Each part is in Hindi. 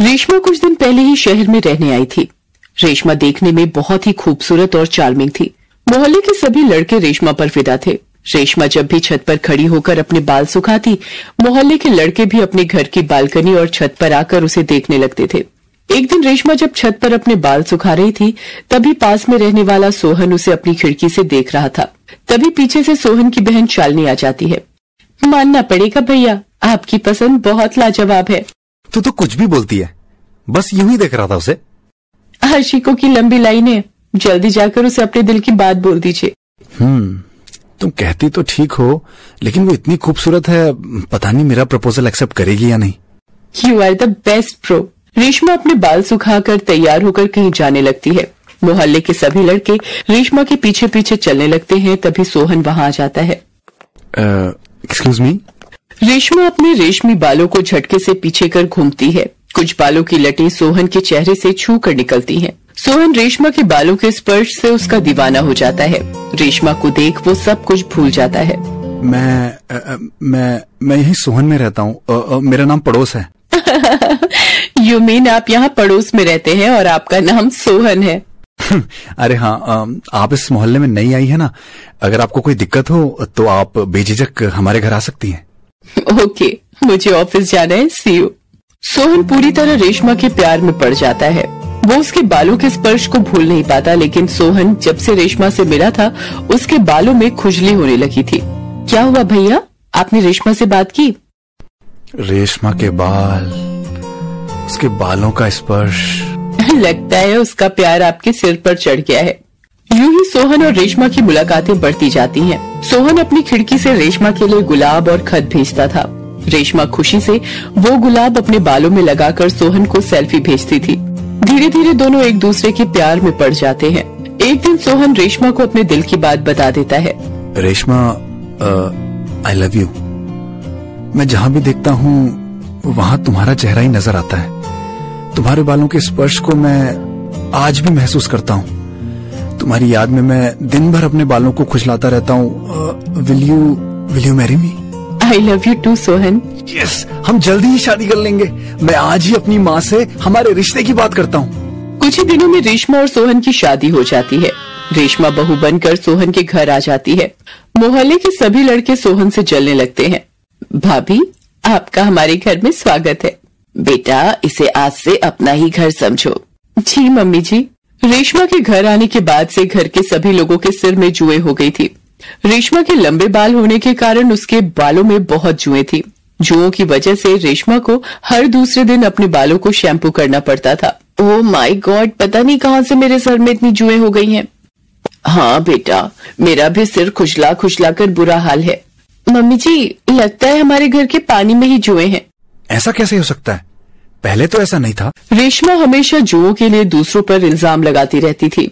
रेशमा कुछ दिन पहले ही शहर में रहने आई थी। रेशमा देखने में बहुत ही खूबसूरत और चार्मिंग थी। मोहल्ले के सभी लड़के रेशमा पर फिदा थे। रेशमा जब भी छत पर खड़ी होकर अपने बाल सुखाती, मोहल्ले के लड़के भी अपने घर की बालकनी और छत पर आकर उसे देखने लगते थे। एक दिन रेशमा जब छत पर अपने बाल सुखा रही थी, तभी पास में रहने वाला सोहन उसे अपनी खिड़की से देख रहा था। तभी पीछे से सोहन की बहन चालनी आ जाती है। मानना पड़ेगा भैया, आपकी पसंद बहुत लाजवाब है। तू तो कुछ भी बोलती है। बस यूँ ही देख रहा था उसे। आशिकों की लंबी लाइन है जल्दी जाकर उसे अपने दिल की बात बोल दीजिए। हम्म तुम कहती तो ठीक हो लेकिन वो इतनी खूबसूरत है पता नहीं मेरा प्रपोजल एक्सेप्ट करेगी या नहीं। You are the best pro Reshma अपने बाल सुखाकर तैयार होकर कहीं जाने लगती है। मोहल्ले के सभी लड़के रेशमा के पीछे पीछे चलने लगते हैं तभी सोहन वहाँ आ जाता है। एक्सक्यूज मी रेशमा अपने रेशमी बालों को झटके से पीछे कर घूमती है। कुछ बालों की लटें सोहन के चेहरे से छू कर निकलती हैं। सोहन रेशमा के बालों के स्पर्श से उसका दीवाना हो जाता है। रेशमा को देख वो सब कुछ भूल जाता है। मैं आ, मैं मैं यही सोहन में रहता हूँ। मेरा नाम पड़ोस है। यू मीन आप यहाँ पड़ोस में रहते हैं और आपका नाम सोहन है। अरे हाँ आप इस मोहल्ले में नई आई है ना। अगर आपको कोई दिक्कत हो तो आप बेझिझक हमारे घर आ सकती हैं। ओके मुझे ऑफ़िस जाना है. सी यू सोहन पूरी तरह रेशमा के प्यार में पड़ जाता है. वो उसके बालों के स्पर्श को भूल नहीं पाता लेकिन सोहन जब से रेशमा से मिला था उसके बालों में खुजली होने लगी थी. क्या हुआ भैया? आपने रेशमा से बात की? रेशमा के बाल उसके बालों का स्पर्श। लगता है उसका प्यार आपके सिर पर चढ़ गया है. यूँ ही सोहन और रेशमा की मुलाकातें बढ़ती जाती हैं। सोहन अपनी खिड़की से रेशमा के लिए गुलाब और खत भेजता था। रेशमा खुशी से वो गुलाब अपने बालों में लगाकर सोहन को सेल्फी भेजती थी। धीरे धीरे दोनों एक दूसरे के प्यार में पड़ जाते हैं। एक दिन सोहन रेशमा को अपने दिल की बात बता देता है। रेशमा आई लव यू मैं जहाँ भी देखता हूँ, वहाँ तुम्हारा चेहरा ही नज़र आता है। तुम्हारे बालों के स्पर्श को मैं आज भी महसूस करता हूँ। तुम्हारी याद में मैं दिन भर अपने बालों को खुशलाता रहता हूँ। Will you will you marry me I love you too Sohan yes हम जल्दी ही शादी कर लेंगे। मैं आज ही अपनी माँ से हमारे रिश्ते की बात करता हूँ। कुछ ही दिनों में रेशमा और सोहन की शादी हो जाती है। रेशमा बहू बनकर सोहन के घर आ जाती है। मोहल्ले के सभी लड़के सोहन से जलने लगते हैं। भाभी आपका हमारे घर में स्वागत है। बेटा इसे आज से अपना ही घर समझो। जी मम्मी जी। रेशमा के घर आने के बाद से घर के सभी लोगों के सिर में जुए हो गई थी। रेशमा के लंबे बाल होने के कारण उसके बालों में बहुत जुए थी। जुओं की वजह से रेशमा को हर दूसरे दिन अपने बालों को शैम्पू करना पड़ता था। ओ माई गॉड पता नहीं कहाँ से मेरे सर में इतनी जुए हो गई हैं। हाँ बेटा, मेरा भी सिर खुशला खुशला कर बुरा हाल है। मम्मी जी, लगता है हमारे घर के पानी में ही जुए हैं। ऐसा कैसे हो सकता है? पहले तो ऐसा नहीं था। रेशमा हमेशा जुओं के लिए दूसरों पर इल्ज़ाम लगाती रहती थी।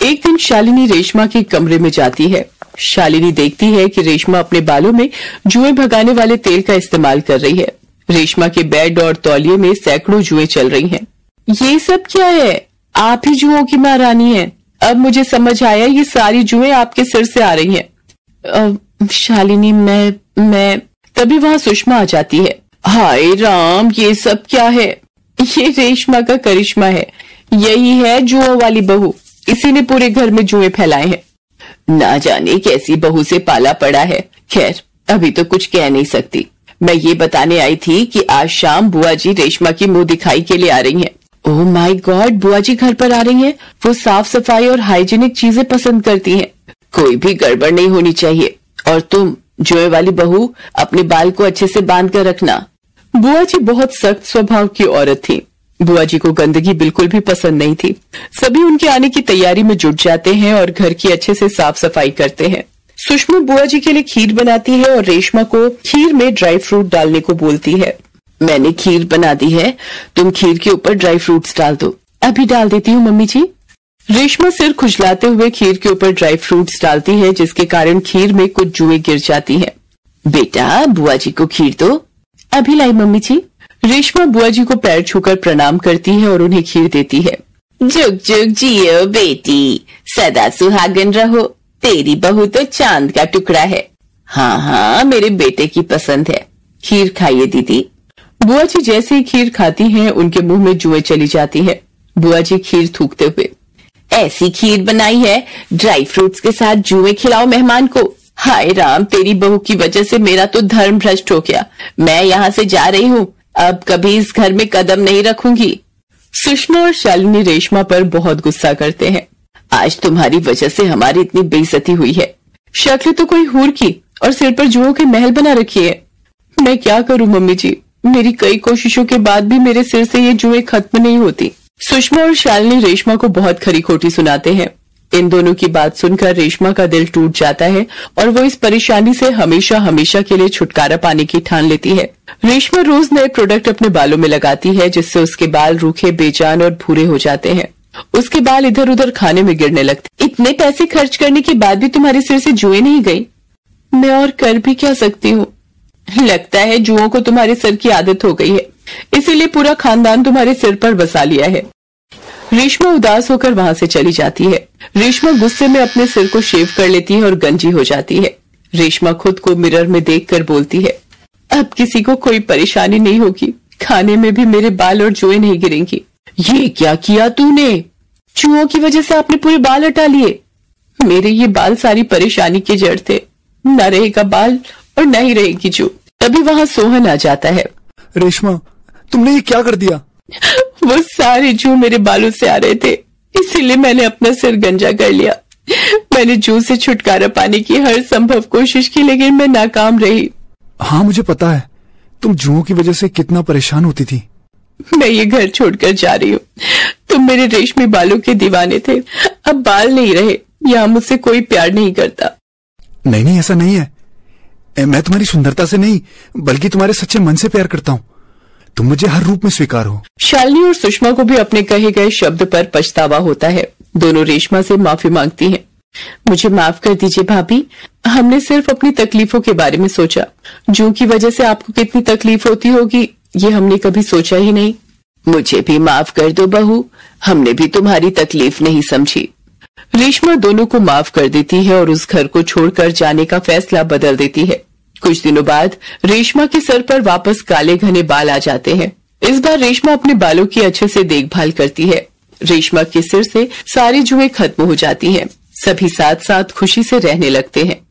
एक दिन शालिनी रेशमा के कमरे में जाती है। शालिनी देखती है कि रेशमा अपने बालों में जुए भगाने वाले तेल का इस्तेमाल कर रही है। रेशमा के बेड और तौलिए में सैकड़ों जुए चल रही हैं। ये सब क्या है? आप ही जुओं की महारानी है। अब मुझे समझ आया ये सारी जुए आपके सिर से आ रही हैं। शालिनी, मैं मैं, तभी वहाँ सुषमा आ जाती है। हाय राम, ये सब क्या है? ये रेशमा का करिश्मा है। यही है जुओं वाली बहू। इसी ने पूरे घर में जुए फैलाए हैं। ना जाने कैसी बहू से पाला पड़ा है। खैर, अभी तो कुछ कह नहीं सकती। मैं ये बताने आई थी कि आज शाम बुआ जी रेशमा की मुँह दिखाई के लिए आ रही हैं। ओह माय गॉड बुआ जी घर पर आ रही हैं। वो साफ़ सफ़ाई और हाइजीनिक चीज़ें पसंद करती हैं। कोई भी गड़बड़ नहीं होनी चाहिए। और तुम, जुए वाली बहू, अपने बाल को अच्छे से बाँध कर रखना। बुआ जी बहुत सख्त स्वभाव की औरत थी। बुआ जी को गंदगी बिल्कुल भी पसंद नहीं थी। सभी उनके आने की तैयारी में जुट जाते हैं और घर की अच्छे से साफ़ सफ़ाई करते हैं। सुषमा बुआ जी के लिए खीर बनाती है और रेशमा को खीर में ड्राई फ्रूट डालने को बोलती है। मैंने खीर बना दी है, तुम खीर के ऊपर ड्राई फ्रूट्स डाल दो। अभी डाल देती हूँ, मम्मी जी। रेशमा सिर खुजलाते हुए खीर के ऊपर ड्राई फ्रूट्स डालती है, जिसके कारण खीर में कुछ जुए गिर जाती है। बेटा, बुआ जी को खीर दो। अभी लाई मम्मी जी। रेशमा बुआ जी को पैर छूकर प्रणाम करती है और उन्हें खीर देती है। जुग जुग जियो बेटी सदा सुहागन रहो तेरी बहू तो चाँद का टुकड़ा है। हाँ हाँ मेरे बेटे की पसंद है। खीर खाइए दीदी। बुआ जी जैसे ही खीर खाती हैं उनके मुँह में जुए चली जाती है। बुआ जी खीर थूकते हुए ऐसी खीर बनाई है ड्राई फ्रूट्स के साथ जुए खिलाओ मेहमान को। हाय राम, तेरी बहू की वजह से मेरा तो धर्म भ्रष्ट हो गया। मैं यहाँ से जा रही हूँ। अब कभी इस घर में कदम नहीं रखूँगी। सुषमा और शालिनी रेशमा पर बहुत गुस्सा करते हैं। आज तुम्हारी वजह से हमारी इतनी बेइज्जती हुई है। शक्ल तो कोई हूर की और सिर पर जुओं के महल बना रखी है। मैं क्या करूँ, मम्मी जी? मेरी कई कोशिशों के बाद भी मेरे सिर से ये जुए खत्म नहीं होती। सुषमा और शालिनी रेशमा को बहुत खरी खोटी सुनाते हैं। इन दोनों की बात सुनकर रेशमा का दिल टूट जाता है और वो इस परेशानी से हमेशा हमेशा के लिए छुटकारा पाने की ठान लेती है। रेशमा रोज नए प्रोडक्ट अपने बालों में लगाती है, जिससे उसके बाल रूखे, बेजान और भूरे हो जाते हैं। उसके बाल इधर उधर खाने में गिरने लगते इतने पैसे खर्च करने के बाद भी तुम्हारे सिर से जुए नहीं गई मैं और कर भी क्या सकती हूँ? लगता है जुओं को तुम्हारे सर की आदत हो गई है। इसीलिए पूरा खानदान तुम्हारे सिर पर बसा लिया है। रेशमा उदास होकर वहाँ से चली जाती है। रेशमा गुस्से में अपने सिर को शेव कर लेती है और गंजी हो जाती है। रेशमा खुद को मिरर में देखकर बोलती है अब किसी को कोई परेशानी नहीं होगी। खाने में भी मेरे बाल और जुए नहीं गिरेंगी। ये क्या किया तूने? चूहों की वजह से आपने पूरे बाल हटा लिए। मेरे ये बाल सारी परेशानी के जड़ थे। न रहेगा बाल और न ही रहेगी जू। तभी वहाँ सोहन आ जाता है। रेशमा तुमने ये क्या कर दिया? वो सारे जू मेरे बालों से आ रहे थे। इसीलिए मैंने अपना सिर गंजा कर लिया। मैंने जू से छुटकारा पाने की हर संभव कोशिश की लेकिन मैं नाकाम रही। हाँ मुझे पता है। तुम जुओं की वजह से कितना परेशान होती थी। मैं ये घर छोड़कर जा रही हूँ। तुम मेरे रेशमी बालों के दीवाने थे। अब बाल नहीं रहे। यहाँ मुझसे कोई प्यार नहीं करता। नहीं नहीं ऐसा नहीं है। मैं तुम्हारी सुंदरता से नहीं बल्कि तुम्हारे सच्चे मन से प्यार करता हूँ। तुम मुझे हर रूप में स्वीकार हो। शालिनी और सुषमा को भी अपने कहे गए शब्द पर पछतावा होता है। दोनों रेशमा से माफ़ी मांगती हैं। मुझे माफ़ कर दीजिए भाभी। हमने सिर्फ़ अपनी तकलीफों के बारे में सोचा। जो की वजह से आपको कितनी तकलीफ़ होती होगी, ये हमने कभी सोचा ही नहीं। मुझे भी माफ़ कर दो बहू। हमने भी तुम्हारी तकलीफ़ नहीं समझी। रेशमा दोनों को माफ़ कर देती है और उस घर को छोड़कर जाने का फैसला बदल देती है। कुछ दिनों बाद रेशमा के सर पर वापस काले घने बाल आ जाते हैं। इस बार रेशमा अपने बालों की अच्छे से देखभाल करती है। रेशमा के सिर से सारी जुए खत्म हो जाती हैं। सभी साथ साथ खुशी से रहने लगते हैं।